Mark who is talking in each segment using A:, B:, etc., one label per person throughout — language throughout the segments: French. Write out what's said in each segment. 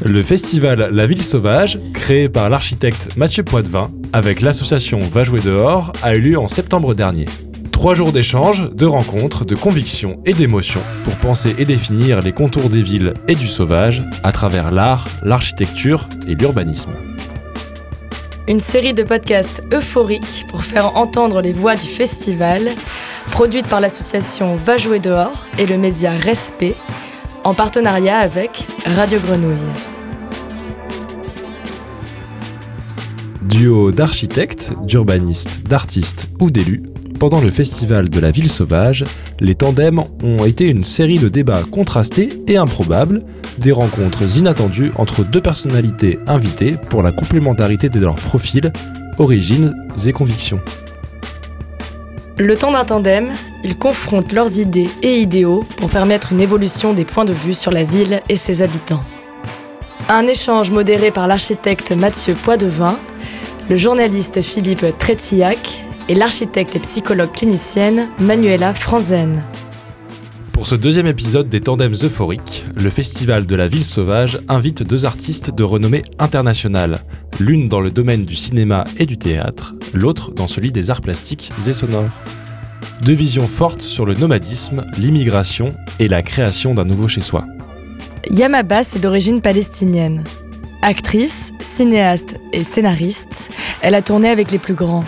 A: Le festival La Ville Sauvage, créé par l'architecte Mathieu Poitvin avec l'association Va jouer dehors, a eu lieu en septembre dernier. Trois jours d'échanges, de rencontres, de convictions et d'émotions pour penser et définir les contours des villes et du sauvage à travers l'art, l'architecture et l'urbanisme.
B: Une série de podcasts euphoriques pour faire entendre les voix du festival, produite par l'association Va jouer dehors et le média Respect, en partenariat avec Radio Grenouille.
A: Duo d'architectes, d'urbanistes, d'artistes ou d'élus, pendant le festival de la ville sauvage, les tandems ont été une série de débats contrastés et improbables, des rencontres inattendues entre deux personnalités invitées pour la complémentarité de leurs profils, origines et convictions.
B: Le temps d'un tandem, ils confrontent leurs idées et idéaux pour permettre une évolution des points de vue sur la ville et ses habitants. Un échange modéré par l'architecte Mathieu Poidevin, le journaliste Philippe Tretillac et l'architecte et psychologue clinicienne Manuela Franzen.
A: Pour ce deuxième épisode des Tandems euphoriques, le Festival de la Ville Sauvage invite deux artistes de renommée internationale, l'une dans le domaine du cinéma et du théâtre, l'autre dans celui des arts plastiques et sonores. Deux visions fortes sur le nomadisme, l'immigration et la création d'un nouveau chez-soi.
B: Yamabas est d'origine palestinienne. Actrice, cinéaste et scénariste, elle a tourné avec les plus grands.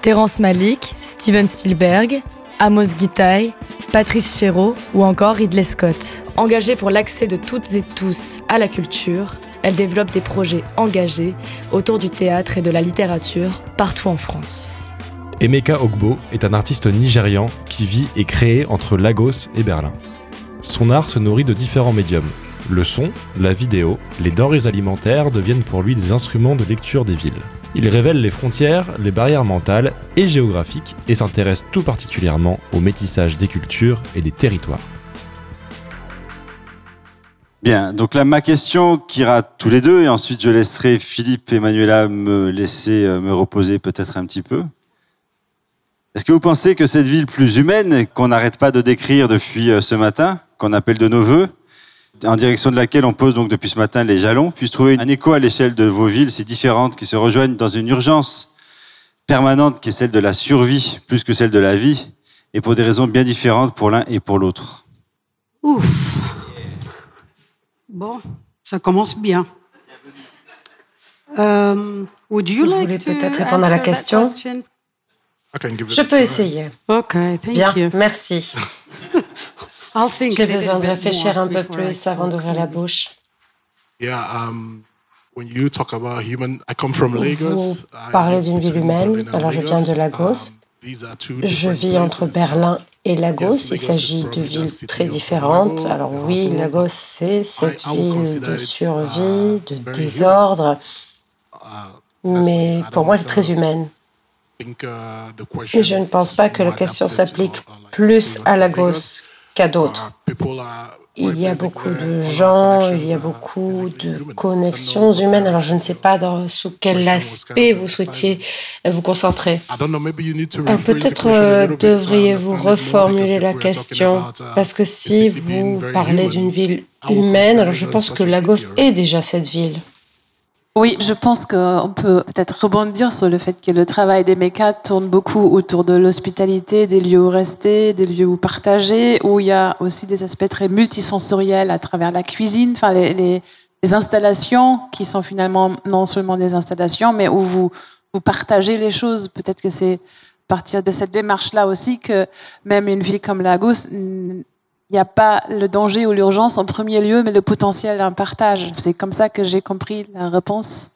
B: Terence Malik, Steven Spielberg, Amos Gitaï, Patrice Chéreau ou encore Ridley Scott. Engagée pour l'accès de toutes et tous à la culture, elle développe des projets engagés autour du théâtre et de la littérature partout en France.
A: Emeka Ogbo est un artiste nigérian qui vit et crée entre Lagos et Berlin. Son art se nourrit de différents médiums. Le son, la vidéo, les denrées alimentaires deviennent pour lui des instruments de lecture des villes. Il révèle les frontières, les barrières mentales et géographiques et s'intéresse tout particulièrement au métissage des cultures et des territoires.
C: Bien, donc là ma question qui ira tous les deux et ensuite je laisserai Philippe et Manuela me laisser euh, me reposer peut-être un petit peu. Est-ce que vous pensez que cette ville plus humaine qu'on n'arrête pas de décrire depuis euh, ce matin, qu'on appelle de nos voeux, en direction de laquelle on pose donc depuis ce matin les jalons, puisse trouver un écho à l'échelle de vos villes si différentes, qui se rejoignent dans une urgence permanente qui est celle de la survie plus que celle de la vie, et pour des raisons bien différentes pour l'un et pour l'autre?
D: Ouf. Bon, ça commence bien.
E: Euh, would you Vous like voulez peut-être répondre à la question Je peux essayer.
D: Ok, thank
E: Bien, merci. J'ai besoin de réfléchir un peu plus avant d'ouvrir la bouche. Um, vous parlez d'une ville humaine, alors je viens de Lagos. Um, je vis entre Berlin et Lagos. Il s'agit de villes très différentes. Alors oui, Lagos, c'est cette ville de survie, de uh, désordre. Uh, Mais pour moi, elle est très humaine. Uh, Et je ne pense pas que la question s'applique plus à Lagos d'autres. Il y a beaucoup de gens, il y a beaucoup de connexions humaines. Alors je ne sais pas dans, sous quel aspect vous souhaitiez vous concentrer. Euh, peut-être euh, devriez-vous reformuler la question, parce que si vous parlez d'une ville humaine, alors je pense que Lagos est déjà cette ville.
F: Oui, je pense qu'on peut peut-être rebondir sur le fait que le travail des mécas tourne beaucoup autour de l'hospitalité, des lieux où rester, des lieux où partager, où il y a aussi des aspects très multisensoriels à travers la cuisine, enfin les, installations qui sont finalement non seulement des installations, mais où vous, vous partagez les choses. Peut-être que c'est à partir de cette démarche-là aussi que même une ville comme Lagos il n'y a pas le danger ou l'urgence en premier lieu, mais le potentiel d'un partage. C'est comme ça que j'ai compris la réponse.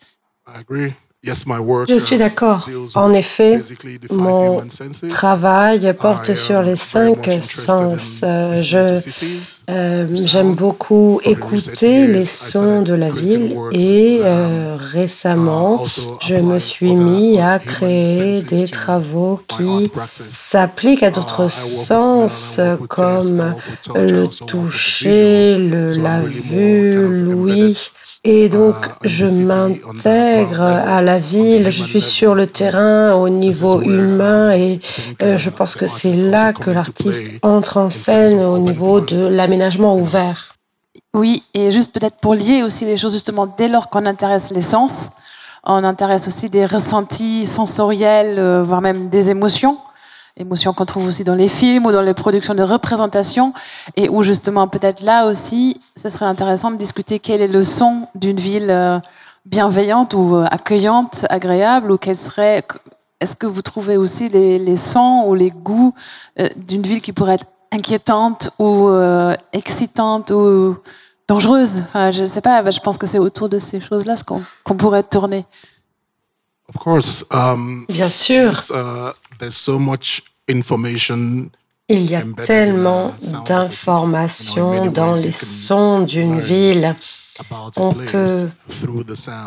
E: Je suis d'accord. En effet, mon travail porte uh, sur les cinq sens. Euh, je euh, j'aime beaucoup écouter les sons de la ville et euh, récemment, uh, je me suis mis à créer des travaux qui s'appliquent à uh, d'autres sens comme le toucher, le, la vue, l'ouïe. Et donc, je m'intègre à la ville, je suis sur le terrain au niveau humain et euh, je pense que c'est là que l'artiste entre en scène au niveau de l'aménagement ouvert.
F: Oui, et juste peut-être pour lier aussi les choses, justement, dès lors qu'on intéresse les sens, on intéresse aussi des ressentis sensoriels, euh, voire même des émotions émotions qu'on trouve aussi dans les films ou dans les productions de représentation, et où justement peut-être là aussi, ce serait intéressant de discuter quel est le son d'une ville euh, bienveillante ou euh, accueillante, agréable, ou quel serait, est-ce que vous trouvez aussi les, les sons ou les goûts d'une ville qui pourrait être inquiétante ou excitante ou dangereuse? Enfin, je sais pas, je pense que c'est autour de ces choses-là qu'on pourrait tourner.
E: Of course, um, Bien sûr. Uh, there's so much information il y a tellement d'informations dans les sons d'une ville on peut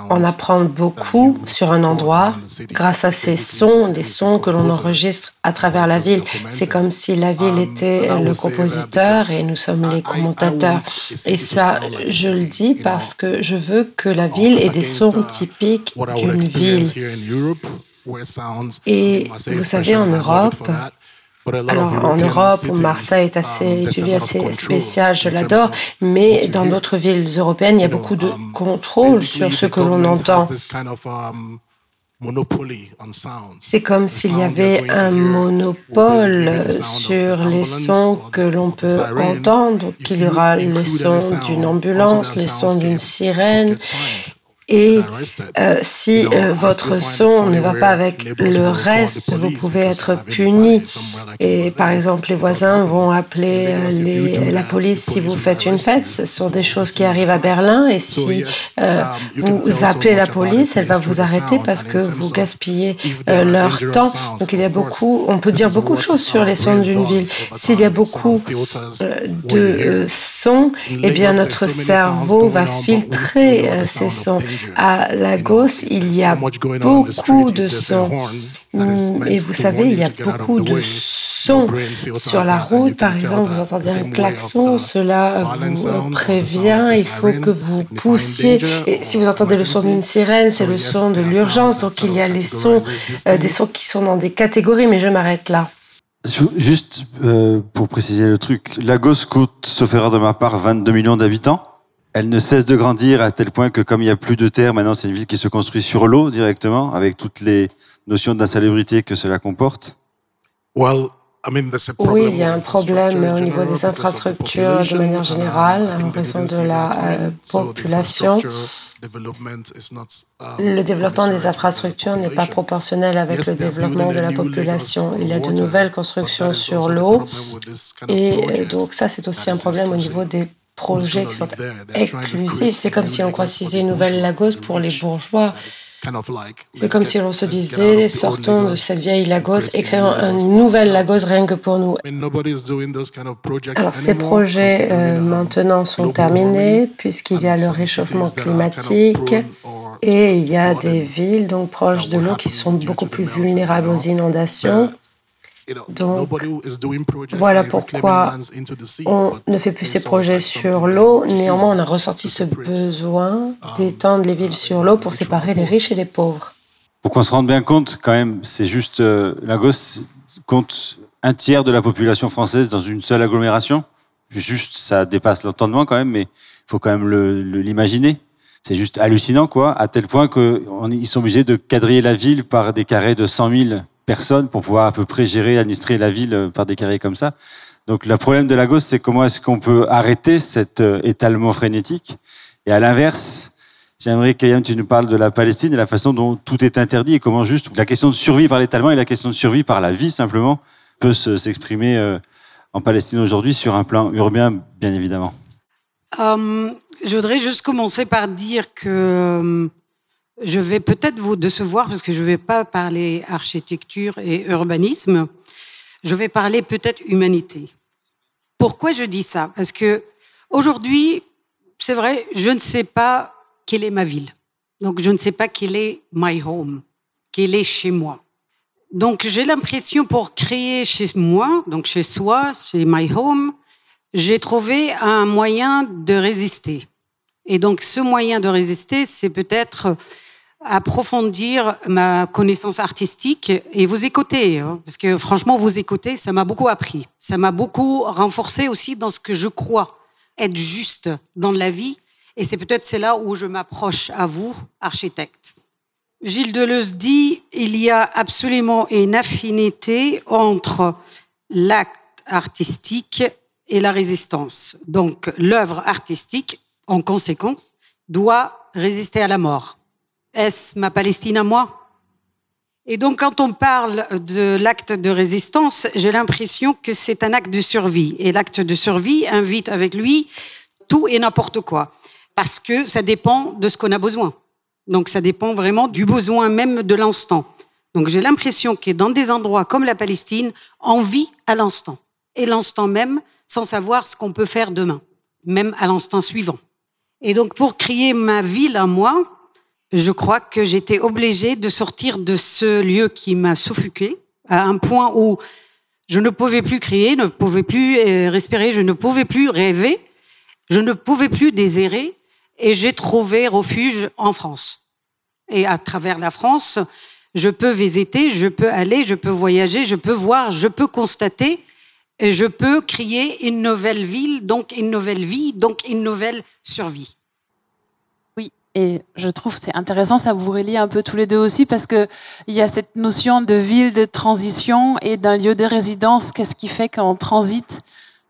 E: en apprendre beaucoup sur un endroit grâce à ces sons, des sons que l'on enregistre à travers la ville. C'est comme si la ville um, était le compositeur et nous sommes les commentateurs. Et ça, je le dis parce que je veux que la ville ait des sons uh, typiques d'une ville. Et vous savez, en Europe, alors, en Europe, Marseille est assez, um, assez spécial, je l'adore, mais dans d'autres villes européennes, il y a beaucoup de um, contrôle sur ce que l'on entend. Um, C'est comme s'il y avait un monopole sur les sons que l'on peut entendre, qu'il y aura les sons d'une ambulance, les sons d'une sirène, et euh, si euh, votre son ne va pas avec le reste, vous pouvez être puni. Et par exemple, les voisins vont appeler euh, la police si vous faites une fête. Ce sont des choses qui arrivent à Berlin. Et si um, vous appelez la police, elle va vous arrêter parce que vous gaspillez leur temps. Donc il y a beaucoup, on peut dire beaucoup de choses sur les sons d'une ville. S'il y a beaucoup de sons, eh bien notre cerveau va filtrer ces sons. À Lagos, il y a beaucoup de sons. Et vous savez, il y a beaucoup de sons sur la route. Par exemple, vous entendez un klaxon, cela vous prévient, il faut que vous poussiez. Et si vous entendez le son d'une sirène, c'est le son de l'urgence. Donc il y a les sons, euh, des sons qui sont dans des catégories, mais je m'arrête là.
C: Juste euh, pour préciser le truc, Lagos coûte, sauf erreur de ma part, 22 millions d'habitants. Elle ne cesse de grandir à tel point que comme il n'y a plus de terre, maintenant c'est une ville qui se construit sur l'eau directement, avec toutes les notions d'insalubrité que cela comporte.
E: Oui, il y a un problème au niveau des infrastructures de manière générale, en raison de la euh, population. Le développement des infrastructures n'est pas proportionnel avec le développement de la population. Il y a de nouvelles constructions sur l'eau et euh, donc ça c'est aussi un problème au niveau des projets qui sont exclusifs. C'est comme si on croisait une nouvelle Lagos pour les bourgeois. C'est comme si l'on se disait, sortons de cette vieille Lagos et créons une nouvelle Lagos rien que pour nous. Alors ces projets euh, maintenant sont terminés puisqu'il y a le réchauffement climatique et il y a des villes donc proches de l'eau qui sont beaucoup plus vulnérables aux inondations. Donc, voilà pourquoi on ne fait plus ces projets sur l'eau. Néanmoins, on a ressorti ce besoin d'étendre les villes sur l'eau pour séparer les riches et les pauvres.
C: Pour qu'on se rende bien compte, quand même, c'est juste euh, Lagos compte un tiers de la population française dans une seule agglomération. Juste, ça dépasse l'entendement quand même, mais il faut quand même l'imaginer. C'est juste hallucinant, quoi, à tel point qu'ils sont obligés de quadriller la ville par des carrés de 100 000 personnes pour pouvoir à peu près gérer, administrer la ville euh, par des carrés comme ça. Donc le problème de Lagos, c'est comment est-ce qu'on peut arrêter cet euh, étalement frénétique. Et à l'inverse, j'aimerais que tu nous parles de la Palestine et la façon dont tout est interdit et comment juste la question de survie par l'étalement et la question de survie par la vie simplement peut s'exprimer euh, en Palestine aujourd'hui sur un plan urbain, bien évidemment.
D: je voudrais juste commencer par dire que je vais peut-être vous décevoir parce que je ne vais pas parler architecture et urbanisme. Je vais parler peut-être humanité. Pourquoi je dis ça? Parce que aujourd'hui, c'est vrai, je ne sais pas quelle est ma ville. Donc, je ne sais pas quel est my home, quel est chez moi. Donc, j'ai l'impression pour créer chez moi, donc chez soi, chez my home, j'ai trouvé un moyen de résister. Et donc, ce moyen de résister, c'est peut-être approfondir ma connaissance artistique et vous écouter, hein, parce que franchement, vous écouter, ça m'a beaucoup appris. Ça m'a beaucoup renforcé aussi dans ce que je crois être juste dans la vie. Et c'est peut-être c'est là où je m'approche à vous, architecte. Gilles Deleuze dit il y a absolument une affinité entre l'acte artistique et la résistance. Donc l'œuvre artistique, en conséquence, doit résister à la mort. Est-ce ma Palestine à moi? Et donc, quand on parle de l'acte de résistance, j'ai l'impression que c'est un acte de survie. Et l'acte de survie invite avec lui tout et n'importe quoi. Parce que ça dépend de ce qu'on a besoin. Donc, ça dépend vraiment du besoin même de l'instant. Donc, j'ai l'impression que dans des endroits comme la Palestine, on vit à l'instant. Et l'instant même, sans savoir ce qu'on peut faire demain. Même à l'instant suivant. Et donc, pour créer ma ville à moi, je crois que j'étais obligée de sortir de ce lieu qui m'a suffoqué à un point où je ne pouvais plus crier, ne pouvais plus euh, respirer, je ne pouvais plus rêver, je ne pouvais plus désirer et j'ai trouvé refuge en France. Et à travers la France, je peux visiter, je peux aller, je peux voyager, je peux voir, je peux constater et je peux créer une nouvelle ville, donc une nouvelle vie, donc une nouvelle survie.
F: Et je trouve c'est intéressant, ça vous relie un peu tous les deux aussi, parce que il y a cette notion de ville de transition et d'un lieu de résidence. Qu'est-ce qui fait qu'on transite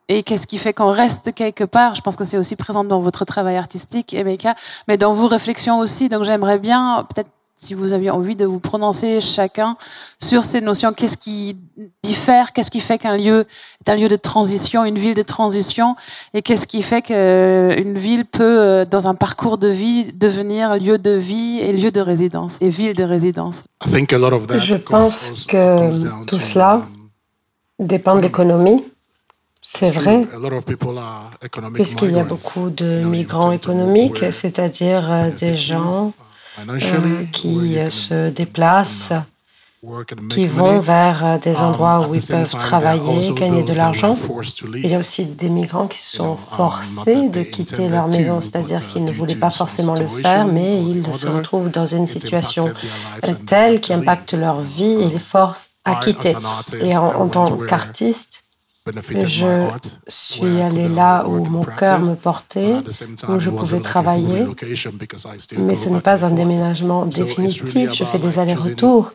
F: et qu'est-ce qui fait qu'on reste quelque part? Je pense que c'est aussi présent dans votre travail artistique, Emeka, mais dans vos réflexions aussi. Donc j'aimerais bien peut-être si vous aviez envie de vous prononcer chacun sur ces notions, qu'est-ce qui diffère, qu'est-ce qui fait qu'un lieu est un lieu de transition, une ville de transition, et qu'est-ce qui fait qu'une ville peut, euh, dans un parcours de vie, devenir lieu de vie et lieu de résidence, et ville de résidence.
E: Je pense que tout cela um, dépend de l'économie. C'est vrai, puisqu'il y a beaucoup de migrants économiques, c'est-à-dire euh, des gens euh, qui euh, se déplacent, qui vont vers euh, des um, endroits où ils peuvent travailler, gagner de l'argent. Il y a aussi des migrants qui sont forcés de quitter leur maison, c'est-à-dire qu'ils ne voulaient pas forcément le faire, mais ils se retrouvent dans une situation telle qui impacte leur vie et les force à quitter. Et en tant qu'artiste, je suis allé là où mon cœur me portait, où je pouvais travailler, mais ce n'est pas un déménagement définitif, je fais des allers-retours.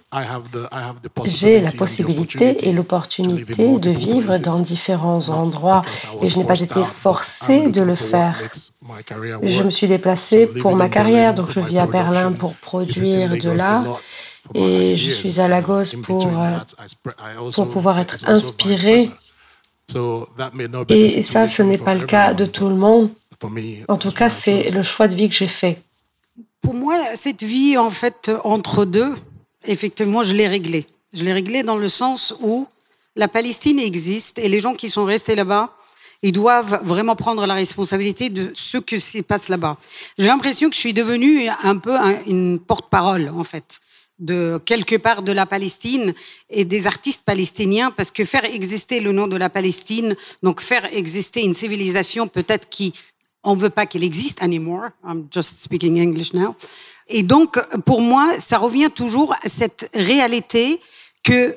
E: J'ai la possibilité et l'opportunité de vivre dans différents endroits et je n'ai pas été forcé de le faire. Je me suis déplacé pour ma carrière, donc je vis à Berlin pour produire de l'art et je suis à Lagos pour, euh, pour pouvoir être inspiré et ça, ce n'est pas le cas de tout le monde. En tout cas, c'est le choix de vie que j'ai fait.
D: Pour moi, cette vie, en fait, entre deux, effectivement, je l'ai réglée. Je l'ai réglée dans le sens où la Palestine existe et les gens qui sont restés là-bas, ils doivent vraiment prendre la responsabilité de ce que se passe là-bas. J'ai l'impression que je suis devenue un peu une porte-parole, en fait de quelque part de la Palestine et des artistes palestiniens, parce que faire exister le nom de la Palestine, donc faire exister une civilisation peut-être qui on veut pas qu'elle existe anymore. I'm just speaking English now. Et donc, pour moi, ça revient toujours à cette réalité que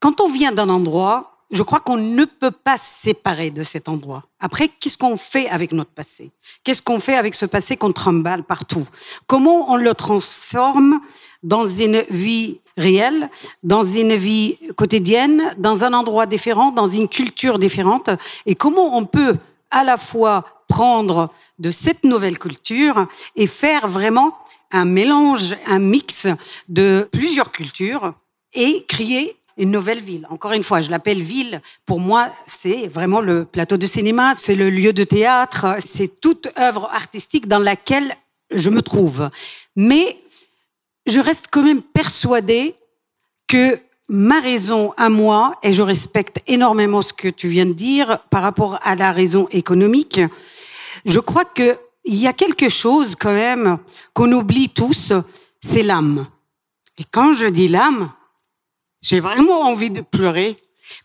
D: quand on vient d'un endroit, je crois qu'on ne peut pas se séparer de cet endroit. Après, qu'est-ce qu'on fait avec notre passé? Qu'est-ce qu'on fait avec ce passé qu'on trimballe partout? Comment on le transforme dans une vie réelle, dans une vie quotidienne, dans un endroit différent, dans une culture différente, et comment on peut à la fois prendre de cette nouvelle culture et faire vraiment un mélange, un mix de plusieurs cultures et créer une nouvelle ville. Encore une fois, je l'appelle ville. Pour moi, c'est vraiment le plateau de cinéma, c'est le lieu de théâtre, c'est toute œuvre artistique dans laquelle je me trouve. Mais je reste quand même persuadée que ma raison à moi, et je respecte énormément ce que tu viens de dire par rapport à la raison économique, je crois qu'il y a quelque chose quand même qu'on oublie tous, c'est l'âme. Et quand je dis l'âme, j'ai vraiment envie de pleurer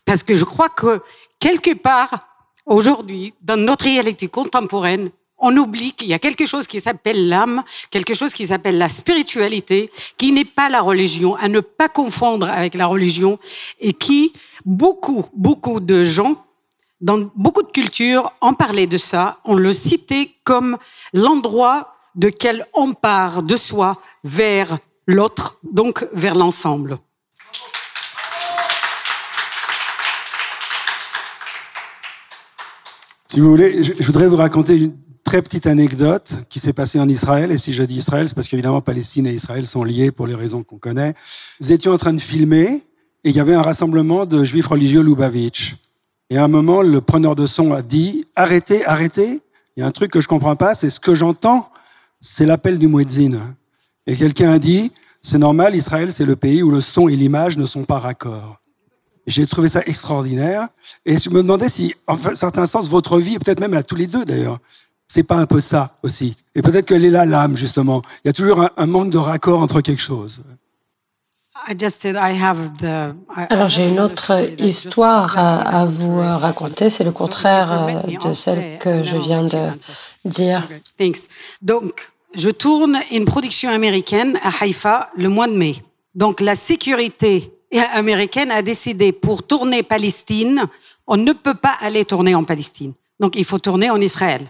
D: parce que je crois que quelque part, aujourd'hui, dans notre réalité contemporaine, on oublie qu'il y a quelque chose qui s'appelle l'âme, quelque chose qui s'appelle la spiritualité, qui n'est pas la religion, à ne pas confondre avec la religion, et qui, beaucoup, beaucoup de gens dans beaucoup de cultures, on parlait de ça, on le citait comme l'endroit de quel on part de soi vers l'autre, donc vers l'ensemble.
G: Si vous voulez, je, voudrais vous raconter une très petite anecdote qui s'est passée en Israël. Et si je dis Israël, c'est parce qu'évidemment, Palestine et Israël sont liés pour les raisons qu'on connaît. Nous étions en train de filmer et il y avait un rassemblement de juifs religieux Lubavitch. Et à un moment, le preneur de son a dit arrêtez, arrêtez. Il y a un truc que je comprends pas, c'est ce que j'entends, c'est l'appel du muezzin. Et quelqu'un a dit c'est normal, Israël, c'est le pays où le son et l'image ne sont pas raccords. J'ai trouvé ça extraordinaire. Et je me demandais si, en certain sens, votre vie, peut-être même à tous les deux d'ailleurs, c'est pas un peu ça aussi. Et peut-être qu'elle est là l'âme, justement. Il y a toujours un, manque de raccord entre quelque chose.
E: Alors j'ai une autre histoire à, vous raconter, c'est le contraire euh, de celle que je viens de dire.
D: Donc, je tourne une production américaine à Haïfa le mois de mai. Donc la sécurité américaine a décidé pour tourner Palestine, on ne peut pas aller tourner en Palestine. Donc il faut tourner en Israël.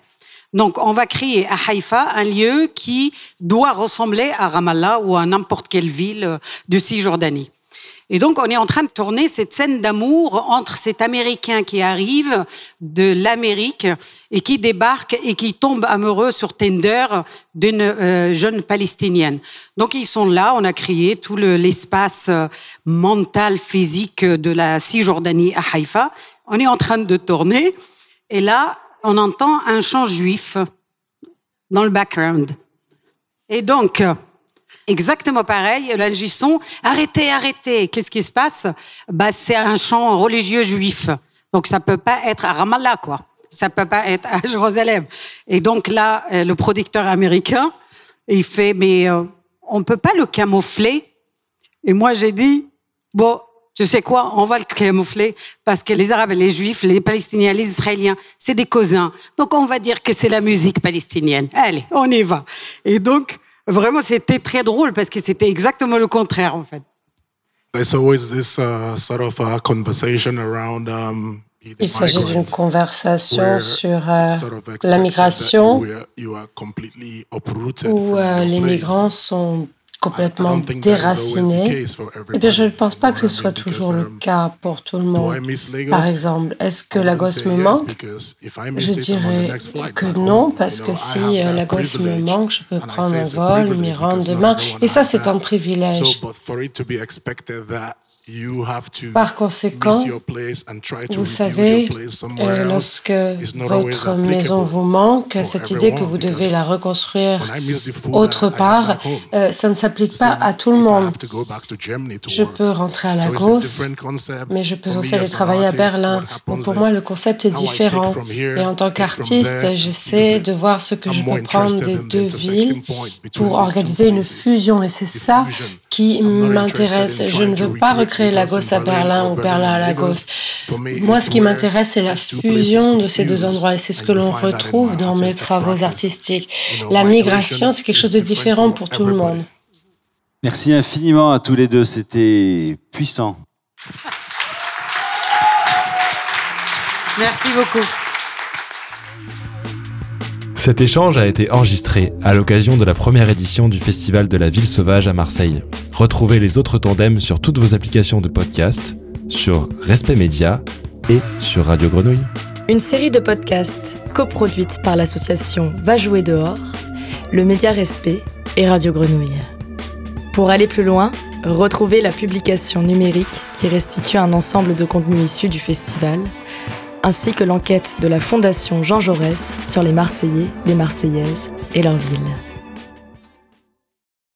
D: Donc on va créer à Haïfa un lieu qui doit ressembler à Ramallah ou à n'importe quelle ville de Cisjordanie. Et donc, on est en train de tourner cette scène d'amour entre cet Américain qui arrive de l'Amérique et qui débarque et qui tombe amoureux sur Tinder d'une euh, jeune Palestinienne. Donc, ils sont là. On a créé tout l'espace euh, mental, physique de la Cisjordanie à Haïfa. On est en train de tourner. Et là, on entend un chant juif dans le background. Et donc, Exactement pareil, l'ingé son, arrêtez, arrêtez. Qu'est-ce qui se passe? Bah, c'est un chant religieux juif. Donc ça peut pas être à Ramallah, quoi. Ça peut pas être à Jérusalem. Et donc là, euh, le producteur américain, il fait, mais euh, on peut pas le camoufler. Et moi, j'ai dit, bon, tu sais quoi, on va le camoufler parce que les Arabes les Juifs, les Palestiniens, les Israéliens, c'est des cousins. Donc on va dire que c'est la musique palestinienne. Allez, on y va. Et donc, Vraiment, c'était très drôle parce que c'était exactement le contraire, en fait.
E: There's always this uh, sort of a conversation around um, il s'agit d'une conversation sur euh, la migration où euh, les migrants sont complètement déraciné, eh bien, je ne pense pas que ce soit toujours le cas pour tout le monde. Par exemple, est-ce que la gosse me manque? Je dirais que non, parce que si euh, la gosse me manque, je peux prendre un vol, m'y rendre demain. Et ça, c'est un privilège. Par conséquent, vous savez, euh, lorsque votre maison vous manque, cette idée que vous devez la reconstruire autre part, euh, ça ne s'applique pas à tout le monde. Je peux rentrer à Lagos, mais je peux aussi aller travailler à Berlin. pour moi, le concept est différent. Et en tant qu'artiste, j'essaie de voir ce que je peux prendre des deux villes pour organiser une fusion. Et c'est ça qui m'intéresse. Je ne veux pas recréer Lagos à Berlin ou Berlin à Lagos. Moi, ce qui m'intéresse, c'est la fusion de ces deux endroits et c'est ce que l'on retrouve dans mes travaux artistiques. La migration, c'est quelque chose de différent pour tout le monde.
C: Merci infiniment à tous les deux, c'était puissant.
D: Merci beaucoup.
A: Cet échange a été enregistré à l'occasion de la première édition du Festival de la Ville Sauvage à Marseille. Retrouvez les autres tandems sur toutes vos applications de podcast, sur Respect Média et sur Radio Grenouille.
B: Une série de podcasts coproduite par l'association Va jouer dehors, le Média Respect et Radio Grenouille. Pour aller plus loin, retrouvez la publication numérique qui restitue un ensemble de contenus issus du festival ainsi que l'enquête de la Fondation Jean Jaurès sur les Marseillais, les Marseillaises et leur ville.